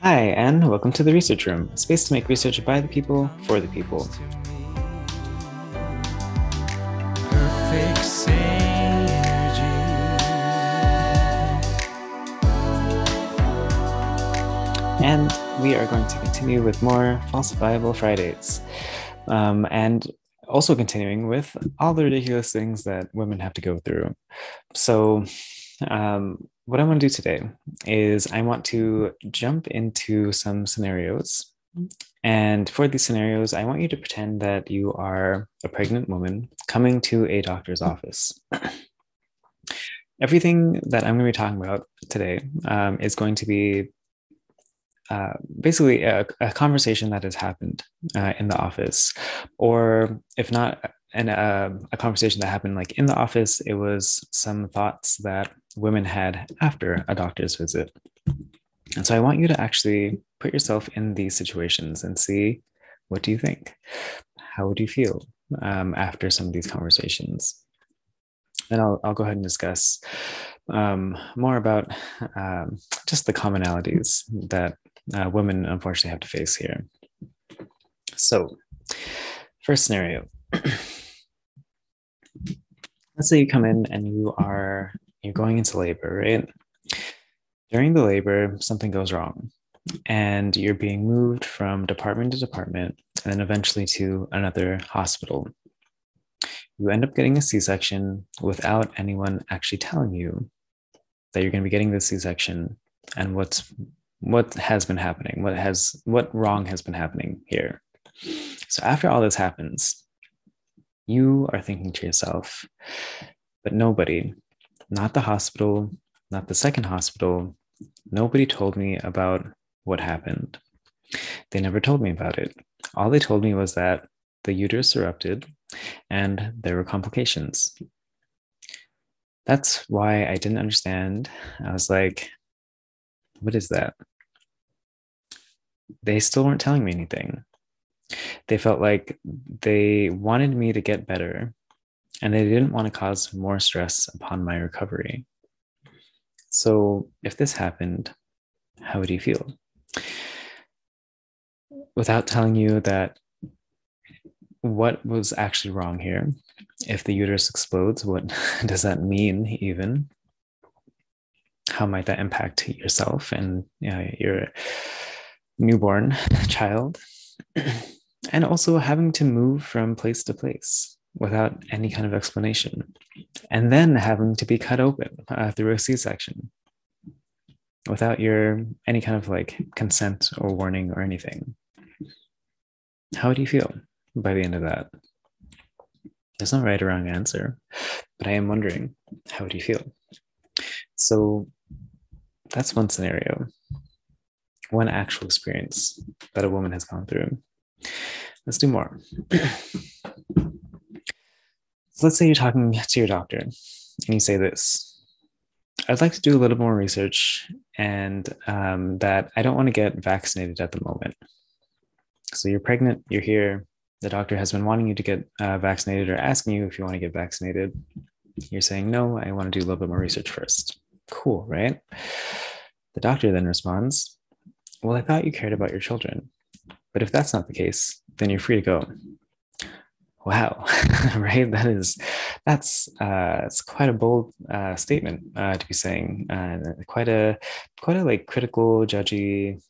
Hi, and welcome to the Research Room, a space to make research by the people, for the people. And we are going to continue with more falsifiable Fridays. Um, and also continuing with all the ridiculous things that women have to go through. So, um, what I want to do today is I want to jump into some scenarios. And for these scenarios, I want you to pretend that you are a pregnant woman coming to a doctor's office. Everything that I'm going to be talking about today um, is going to be uh, basically a, a, conversation that has happened uh, in the office, or if not an, uh, a conversation that happened like in the office, it was some thoughts that women had after a doctor's visit. And so I want you to actually put yourself in these situations and see what do you think? How would you feel um, after some of these conversations? And I'll, I'll go ahead and discuss um, more about um, just the commonalities that uh, women unfortunately have to face here. So, first scenario. Let's say you come in and you are you're going into labor, right? During the labor, something goes wrong, and you're being moved from department to department, and then eventually to another hospital. You end up getting a C section without anyone actually telling you that you're going to be getting the C section and what's what has been happening, what has what wrong has been happening here. So after all this happens, you are thinking to yourself, but nobody, not the hospital, not the second hospital, nobody told me about what happened. They never told me about it. All they told me was that the uterus erupted and there were complications. That's why I didn't understand. I was like, what is that? They still weren't telling me anything. They felt like they wanted me to get better and they didn't want to cause more stress upon my recovery. So, if this happened, how would you feel? Without telling you that what was actually wrong here, if the uterus explodes, what does that mean, even? How might that impact yourself and you know, your newborn child? and also having to move from place to place without any kind of explanation, and then having to be cut open uh, through a C-section without your any kind of like consent or warning or anything. How do you feel by the end of that? There's no right or wrong answer, but I am wondering, how do you feel? So that's one scenario, one actual experience that a woman has gone through. Let's do more. So let's say you're talking to your doctor and you say this I'd like to do a little more research and um, that I don't want to get vaccinated at the moment. So you're pregnant, you're here, the doctor has been wanting you to get uh, vaccinated or asking you if you want to get vaccinated. You're saying, no, I want to do a little bit more research first. Cool, right? The doctor then responds, well, I thought you cared about your children. But if that's not the case, then you're free to go wow. Right? That is that's uh it's quite a bold uh statement uh to be saying uh quite a quite a like critical judgy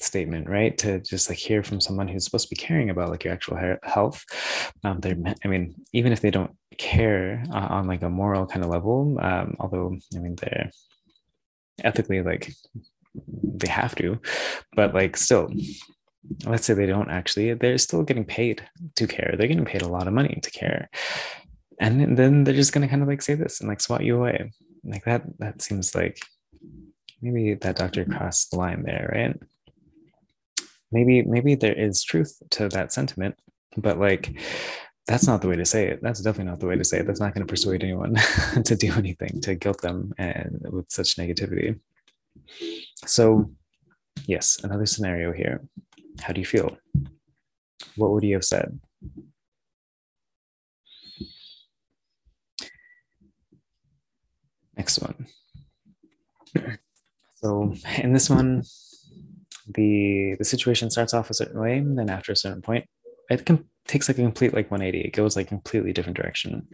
statement right? To just like hear from someone who's supposed to be caring about like your actual health. Um they're i mean even if they don't care uh, on like a moral kind of level um although i mean they're ethically like they have to but like still let's say they don't actually, they're still getting paid to care. They're getting paid a lot of money to care. And then they're just going to kind of like say this and like swat you away. Like that, that seems like maybe that doctor mm-hmm. crossed the line there, right? Maybe, maybe there is truth to that sentiment, but like, that's not the way to say it. That's definitely not the way to say it. That's not going to persuade anyone to do anything to guilt them and with such negativity. So, yes, another scenario here. How do you feel? What would you have said? Next one. So, in this one, the the situation starts off a certain way, and then after a certain point, it com- takes like a complete like 180. It goes like completely different direction.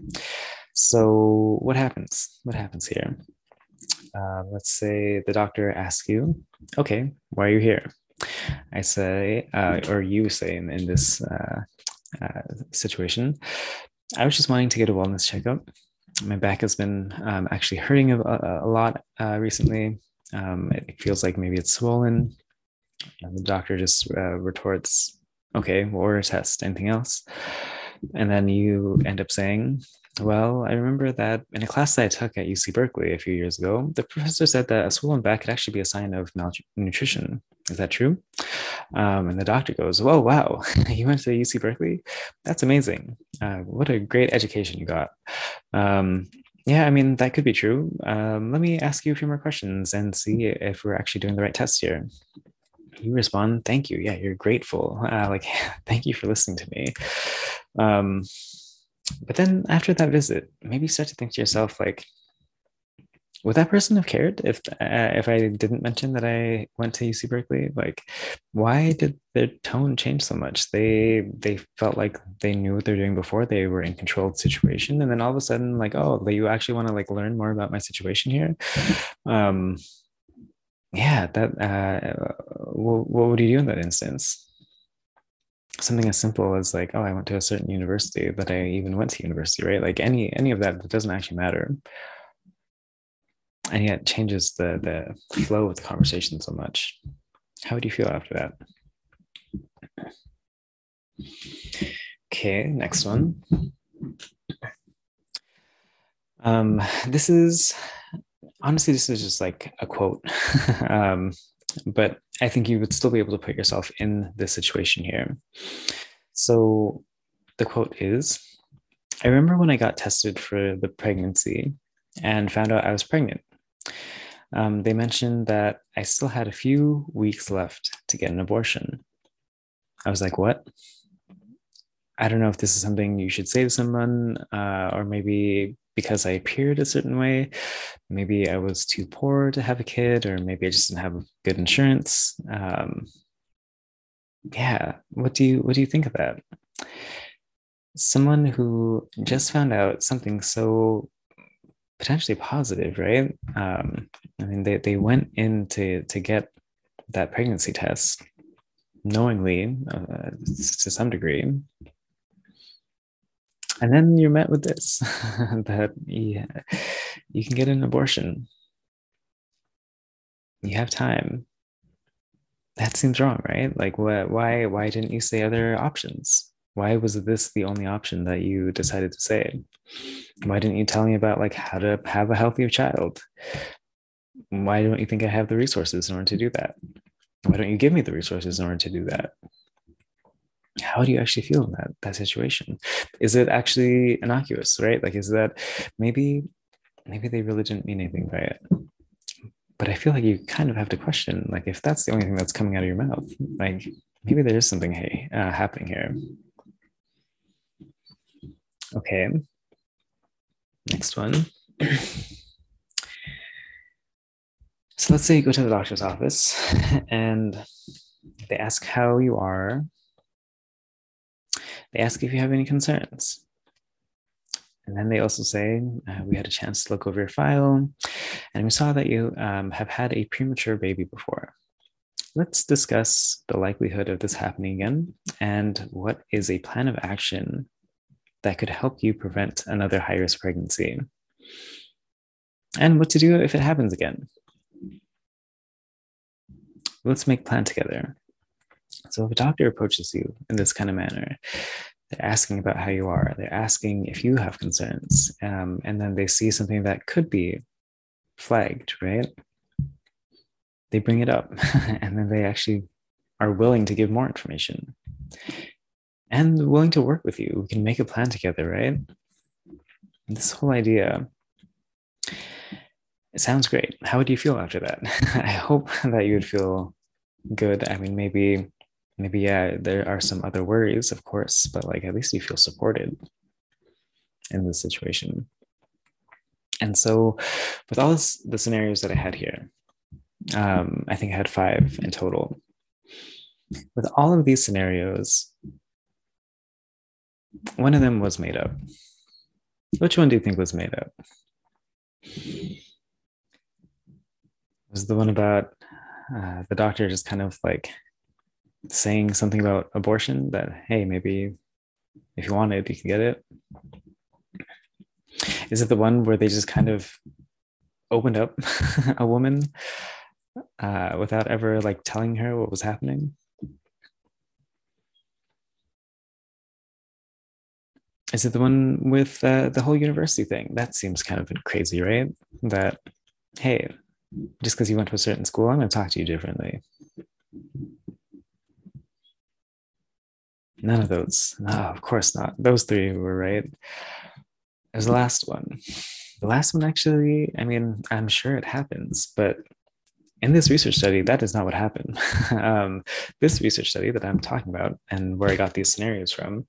So what happens? What happens here? Uh, let's say the doctor asks you, "Okay, why are you here?" I say, uh, or you say in, in this uh, uh, situation, I was just wanting to get a wellness checkup. My back has been um, actually hurting a, a lot uh, recently. Um, it feels like maybe it's swollen. And the doctor just uh, retorts, okay, we'll order a test. Anything else? And then you end up saying, well, I remember that in a class that I took at UC Berkeley a few years ago, the professor said that a swollen back could actually be a sign of malnutrition. Is that true? Um, and the doctor goes, "Whoa, wow! you went to UC Berkeley? That's amazing! Uh, what a great education you got." Um, yeah, I mean that could be true. Um, let me ask you a few more questions and see if we're actually doing the right test here. You respond, "Thank you. Yeah, you're grateful. Uh, like, thank you for listening to me." Um, but then after that visit, maybe start to think to yourself, like, would that person have cared if uh, if I didn't mention that I went to UC Berkeley? Like, why did their tone change so much? They they felt like they knew what they're doing before. They were in control of the situation, and then all of a sudden, like, oh, you actually want to like learn more about my situation here. Um, yeah, that. Uh, what, what would you do in that instance? something as simple as like oh i went to a certain university that i even went to university right like any any of that that doesn't actually matter and yet changes the the flow of the conversation so much how do you feel after that okay next one um this is honestly this is just like a quote um but I think you would still be able to put yourself in this situation here. So the quote is I remember when I got tested for the pregnancy and found out I was pregnant. Um, they mentioned that I still had a few weeks left to get an abortion. I was like, what? I don't know if this is something you should say to someone, uh, or maybe because I appeared a certain way. Maybe I was too poor to have a kid, or maybe I just didn't have good insurance. Um, yeah, what do you what do you think of that? Someone who just found out something so potentially positive, right? Um, I mean, they they went in to to get that pregnancy test knowingly uh, to some degree. And then you're met with this that yeah, you can get an abortion. You have time. That seems wrong right? Like what why why didn't you say other options why was this the only option that you decided to say? Why didn't you tell me about like how to have a healthy child? Why don't you think i have the resources in order to do that? Why don't you give me the resources in order to do that? How do you actually feel in that that situation? Is it actually innocuous right? Like is that maybe maybe they really didn't mean anything by it. But i feel like you kind of have to question like if that's the only thing that's coming out of your mouth like maybe there is something hey uh, happening here okay next one so let's say you go to the doctor's office and they ask how you are they ask if you have any concerns. And then they also say, uh, we had a chance to look over your file, and we saw that you um, have had a premature baby before. Let's discuss the likelihood of this happening again and what is a plan of action that could help you prevent another high risk pregnancy. And what to do if it happens again. Let's make plan together. So if a doctor approaches you in this kind of manner, they're asking about how you are, they're asking if you have concerns, um, and then they see something that could be flagged, right? They bring it up, and then they actually are willing to give more information and willing to work with you. We can make a plan together, right? This whole idea it sounds great. How would you feel after that? I hope that you would feel good. I mean, maybe maybe yeah there are some other worries of course but like at least you feel supported in this situation and so with all this, the scenarios that i had here um, i think i had five in total with all of these scenarios, one of them was made up. Which one do you think was made up? Was the one about uh, the doctor just kind of like saying something about abortion that, hey, maybe if you want it, you can get it? Is it the one where they just kind of opened up a woman uh, without ever like telling her what was happening? Is it the one with uh, the whole university thing? That seems kind of crazy, right? That, hey, just because you went to a certain school, I'm going to talk to you differently. None of those. No, of course not. Those three were right. There's the last one. The last one, actually, I mean, I'm sure it happens, but in this research study, that is not what happened. um, this research study that I'm talking about and where I got these scenarios from,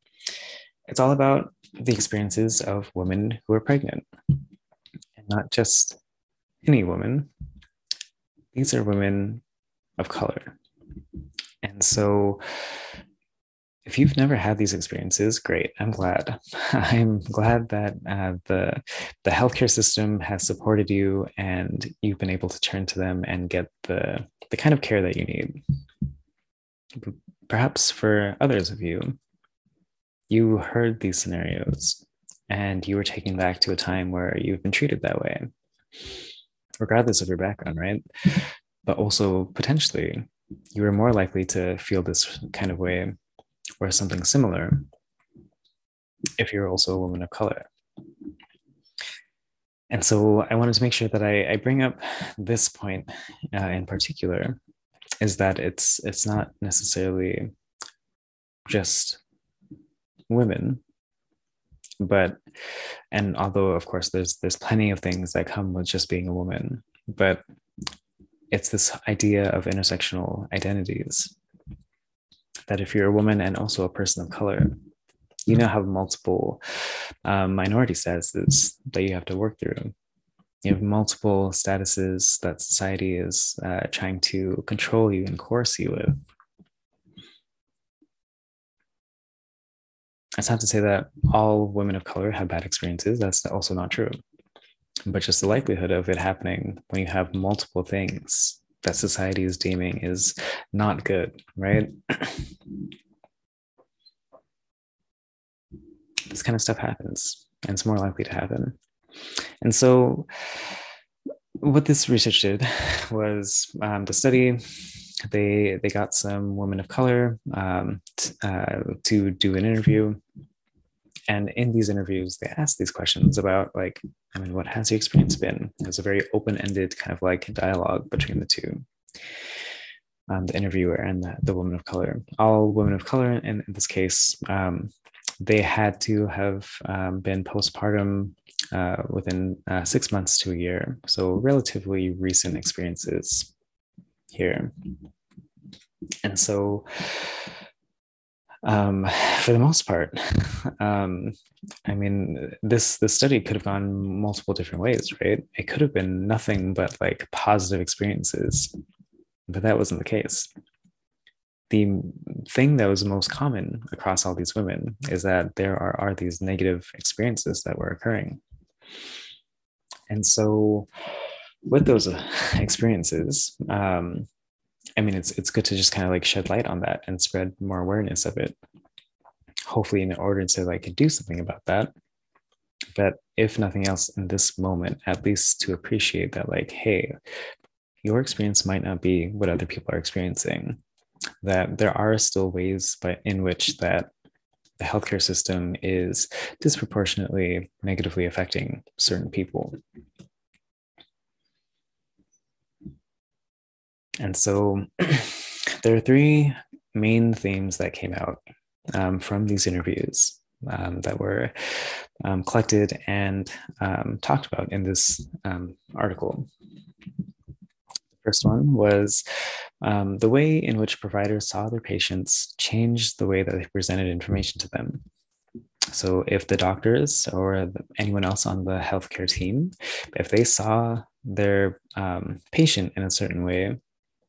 it's all about the experiences of women who are pregnant, and not just any woman. These are women of color. And so if you've never had these experiences, great. I'm glad. I'm glad that uh, the the healthcare system has supported you, and you've been able to turn to them and get the the kind of care that you need. Perhaps for others of you, you heard these scenarios and you were taken back to a time where you've been treated that way, regardless of your background, right? But also potentially, you were more likely to feel this kind of way or something similar if you're also a woman of color. And so I wanted to make sure that I, I bring up this point uh, in particular is that it's it's not necessarily just women but and although of course there's there's plenty of things that come with just being a woman but it's this idea of intersectional identities that if you're a woman and also a person of color, you now have multiple um, minority statuses that you have to work through. You have multiple statuses that society is uh, trying to control you and coerce you with. That's not to say that all women of color have bad experiences. That's also not true. But just the likelihood of it happening when you have multiple things that society is deeming is not good, right? this kind of stuff happens and it's more likely to happen. And so, what this research did was um, to study. They they got some women of color um, t- uh, to do an interview, and in these interviews, they asked these questions about like I mean, what has your experience been? It was a very open-ended kind of like dialogue between the two. Um, the interviewer and the, the, woman of color. All women of color, in, in this case, um, they had to have um, been postpartum uh, within uh, six months to a year. So, relatively recent experiences here. And so, um, for the most part, um, I mean, this the study could have gone multiple different ways, right? It could have been nothing but like positive experiences, but that wasn't the case. The thing that was most common across all these women is that there are, are these negative experiences that were occurring. And so, with those uh, experiences, um, I mean, it's it's good to just kind of like shed light on that and spread more awareness of it. Hopefully, in order to like do something about that. But if nothing else, in this moment, at least to appreciate that, like, hey, your experience might not be what other people are experiencing. That there are still ways, but in which that the healthcare system is disproportionately negatively affecting certain people. And so there are three main themes that came out um, from these interviews um, that were um, collected and um, talked about in this um, article. The first one was um, the way in which providers saw their patients changed the way that they presented information to them. So, if the doctors or anyone else on the healthcare team, if they saw their patient in a certain way,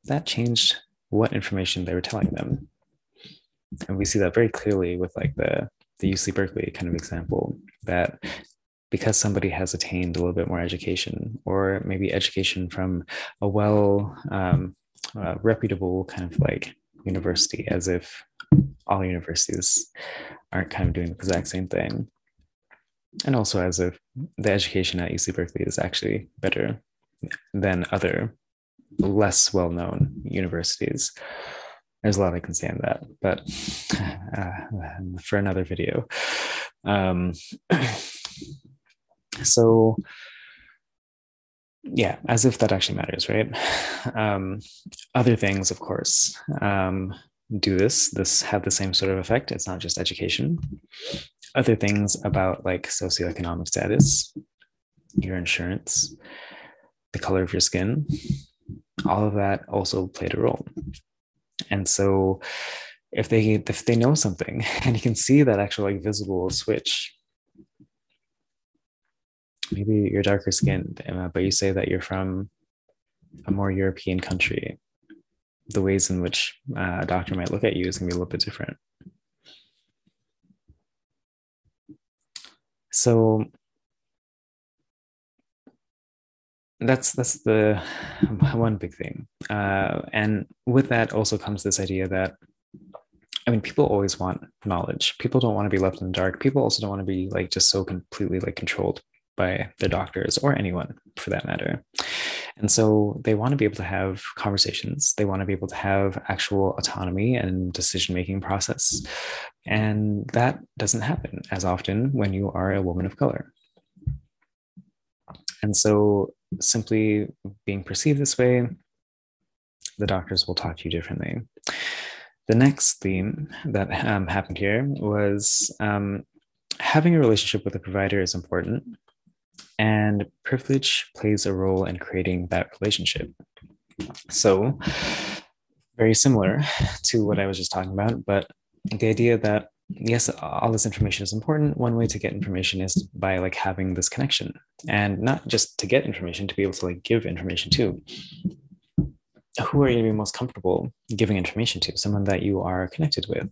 that changed what information they were telling them. And we see that very clearly with like the the UC Berkeley kind of example that because somebody has attained a little bit more education or maybe education from a well um, uh, reputable kind of like university as if all universities aren't kind of doing the exact same thing and also as if the education at uc berkeley is actually better than other less well-known universities. There's a lot i can say on that but uh, for another video. Um, so yeah as if that actually matters right? Um, other things of course um, do this this have the same sort of effect. It's not just education. Other things about like socioeconomic status your insurance the color of your skin all of that also played a role and so if they if they know something and you can see that actual like visible switch maybe you're darker skinned, Emma, but you say that you're from a more European country. The ways in which uh, a doctor might look at you is going to be a little bit different. So that's that's the one big thing, uh, and with that also comes this idea that I mean, people always want knowledge. People don't want to be left in the dark. People also don't want to be like just so completely like controlled by their doctors or anyone for that matter. And so they want to be able to have conversations. They want to be able to have actual autonomy and decision making process. And that doesn't happen as often when you are a woman of color. And so simply being perceived this way, the doctors will talk to you differently. The next theme that um, happened here was um, having a relationship with a provider is important, and privilege plays a role in creating that relationship. So, very similar to what I was just talking about, but the idea that yes all this information is important. One way to get information is by like having this connection. And not just to get information to be able to like give information to. Who are you to be most comfortable giving information to? Someone that you are connected with.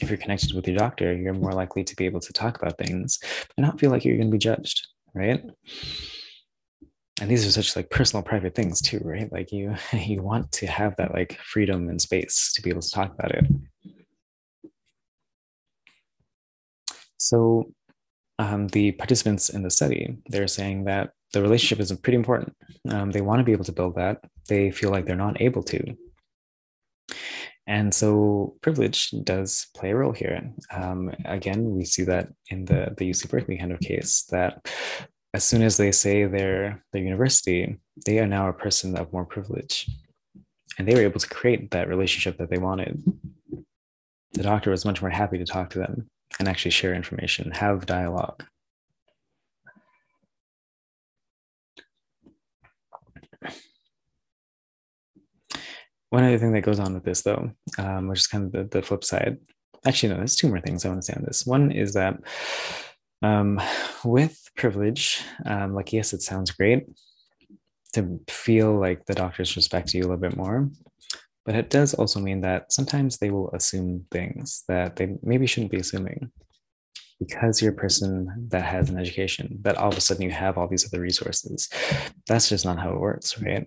If you're connected with your doctor you're more likely to be able to talk about things and not feel like you're going to be judged right? And these are such like personal private things too right? Like you you want to have that like freedom and space to be able to talk about it so um, the participants in the study they're saying that the relationship is pretty important um, they want to be able to build that they feel like they're not able to and so privilege does play a role here. Um, again, we see that in the, the UC Berkeley kind of case that as soon as they say they're the university, they are now a person of more privilege. And they were able to create that relationship that they wanted. The doctor was much more happy to talk to them and actually share information, have dialogue. one other thing that goes on with this though um, which is kind of the, the, flip side actually no there's two more things i want to say on this one is that um, with privilege um, like yes it sounds great to feel like the doctors respect you a little bit more but it does also mean that sometimes they will assume things that they maybe shouldn't be assuming because you're a person that has an education that all of a sudden you have all these other resources. That's just not how it works right?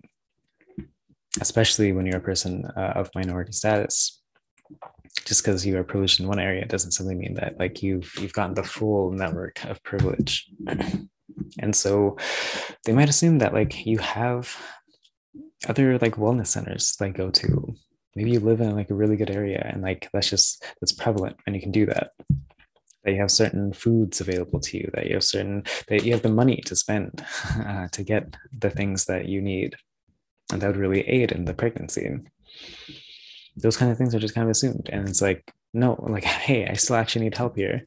Especially when you're a person uh, of minority status. Just because you are privileged in one area doesn't simply mean that like you've you've gotten the full network of privilege. And so they might assume that like you have other like wellness centers like go to. Maybe you live in like a really good area and like that's just that's prevalent and you can do that. That you have certain foods available to you that you have certain that you have the money to spend uh, to get the things that you need. And that would really aid in the pregnancy. Those kind of things are just kind of assumed. And it's like no like hey i still actually need help here.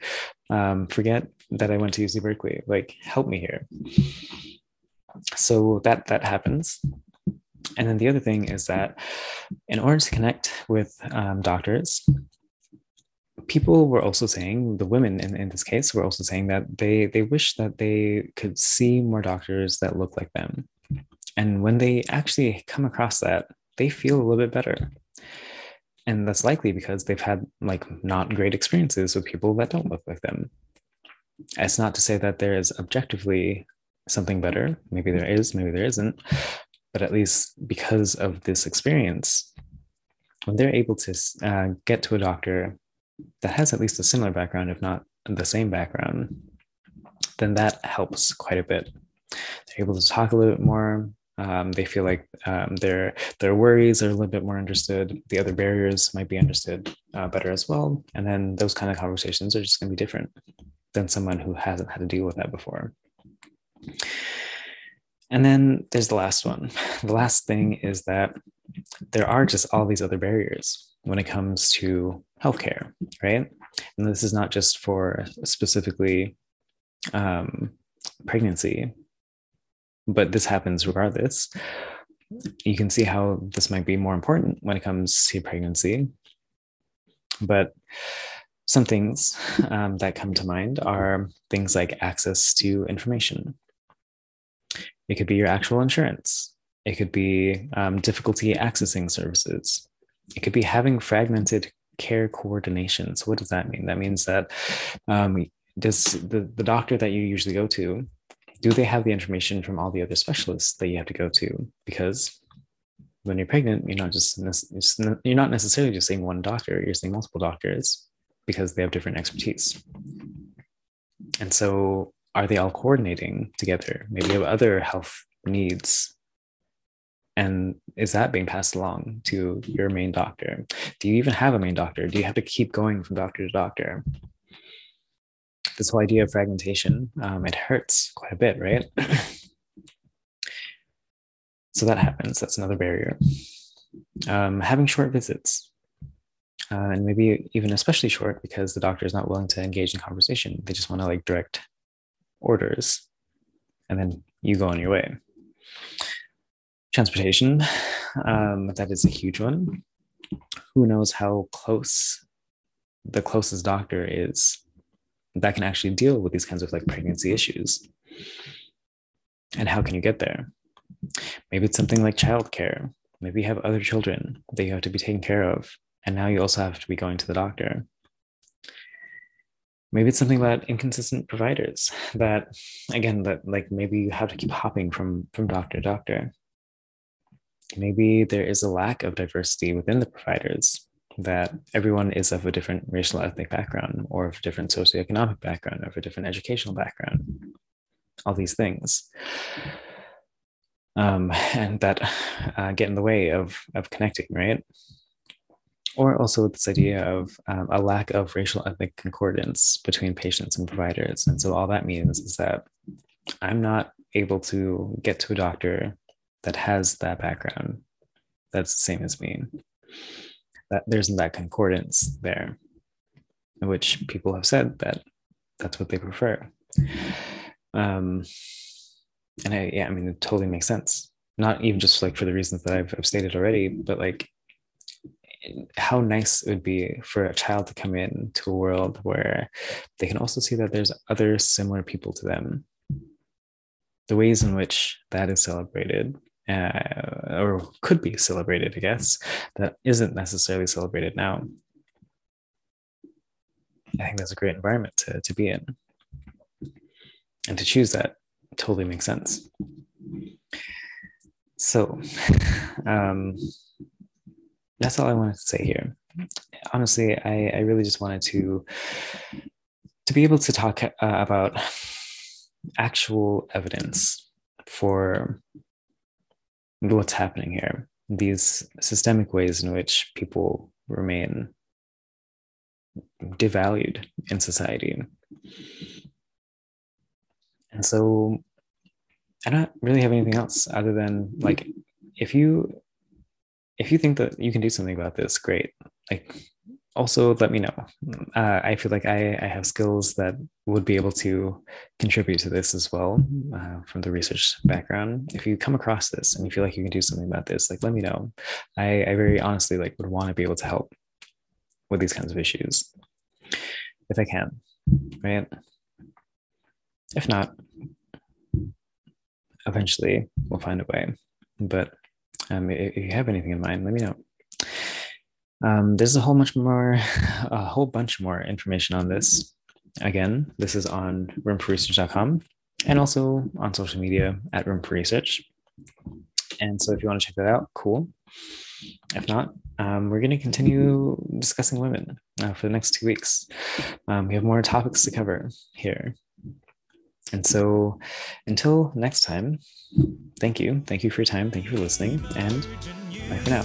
Um, forget that i went to uc berkeley. Like help me here. So that that happens and then the other thing is that in order to connect with um, doctors people were also saying the women in, in this case were also saying that they they wish that they could see more doctors that look like them. And when they actually come across that, they feel a little bit better. and that's likely because they've had like not great experiences with people that don't look like them. It's not to say that there is objectively something better. Maybe there is maybe there isn't but at least because of this experience when they're able to uh, get to a doctor that has at least a similar background if not the same background then that helps quite a bit they're able to talk a little bit more um, they feel like um, their their worries are a little bit more understood. The other barriers might be understood uh, better as well, and then those kind of conversations are just going to be different than someone who hasn't had to deal with that before. And then there's the last one. The last thing is that there are just all these other barriers when it comes to healthcare, right? And this is not just for specifically um, pregnancy, but this happens regardless. You can see how this might be more important when it comes to pregnancy. But some things um, that come to mind are things like access to information. It could be your actual insurance. It could be um, difficulty accessing services. It could be having fragmented care coordination. So, what does that mean? That means that um, does the, the doctor that you usually go to do they have the information from all the other specialists that you have to go to? Because when you're pregnant, you're not just you're not necessarily just seeing one doctor. You're seeing multiple doctors because they have different expertise. And so, are they all coordinating together? Maybe you have other health needs and is that being passed along to your main doctor do you even have a main doctor do you have to keep going from doctor to doctor this whole idea of fragmentation, um, it hurts quite a bit, right? so that happens. That's another barrier. Um, having short visits, uh, and maybe even especially short because the doctor is not willing to engage in conversation. They just want to like direct orders, and then you go on your way. Transportation, um, that is a huge one. Who knows how close the closest doctor is that can actually deal with these kinds of like pregnancy issues. And how can you get there? Maybe it's something like childcare. Maybe you have other children that you have to be taken care of. And now you also have to be going to the doctor. Maybe it's something about inconsistent providers that, again, that like maybe you have to keep hopping from, from doctor to doctor. Maybe there is a lack of diversity within the providers that everyone is of a different racial ethnic background or of a different socioeconomic background or of a different educational background all these things um, and that uh, get in the way of of connecting right or also with this idea of um, a lack of racial ethnic concordance between patients and providers and so all that means is that i'm not able to get to a doctor that has that background that's the same as me that there's that concordance there, which people have said that that's what they prefer. Um, and I, yeah, I mean, it totally makes sense. Not even just like for the reasons that I've, I've stated already, but like how nice it would be for a child to come in to a world where they can also see that there's other similar people to them. The ways in which that is celebrated uh, or could be celebrated, I guess, that isn't necessarily celebrated now. I think that's a great environment to, to be in. And to choose that totally makes sense. So, um, that's all I wanted to say here. Honestly, I, I really just wanted to to be able to talk uh, about actual evidence for what's happening here, these systemic ways in which people remain devalued in society. And so I don't really have anything else other than like if you if you think that you can do something about this, great. Like also let me know. Uh, I feel like I, I have skills that would be able to contribute to this as well uh, from the research background. If you come across this and you feel like you can do something about this, like let me know. I, I very honestly like would want to be able to help with these kinds of issues if I can, right? If not, eventually we'll find a way. But um, if you have anything in mind, let me know. Um, there's a whole much more, a whole bunch more information on this. Again, this is on roomforresearch.com and also on social media at Room for Research. And so if you want to check that out, cool. If not, um, we're going to continue discussing women uh, for the next two weeks. Um, we have more topics to cover here. And so until next time, thank you. Thank you for your time. Thank you for listening. And bye for now.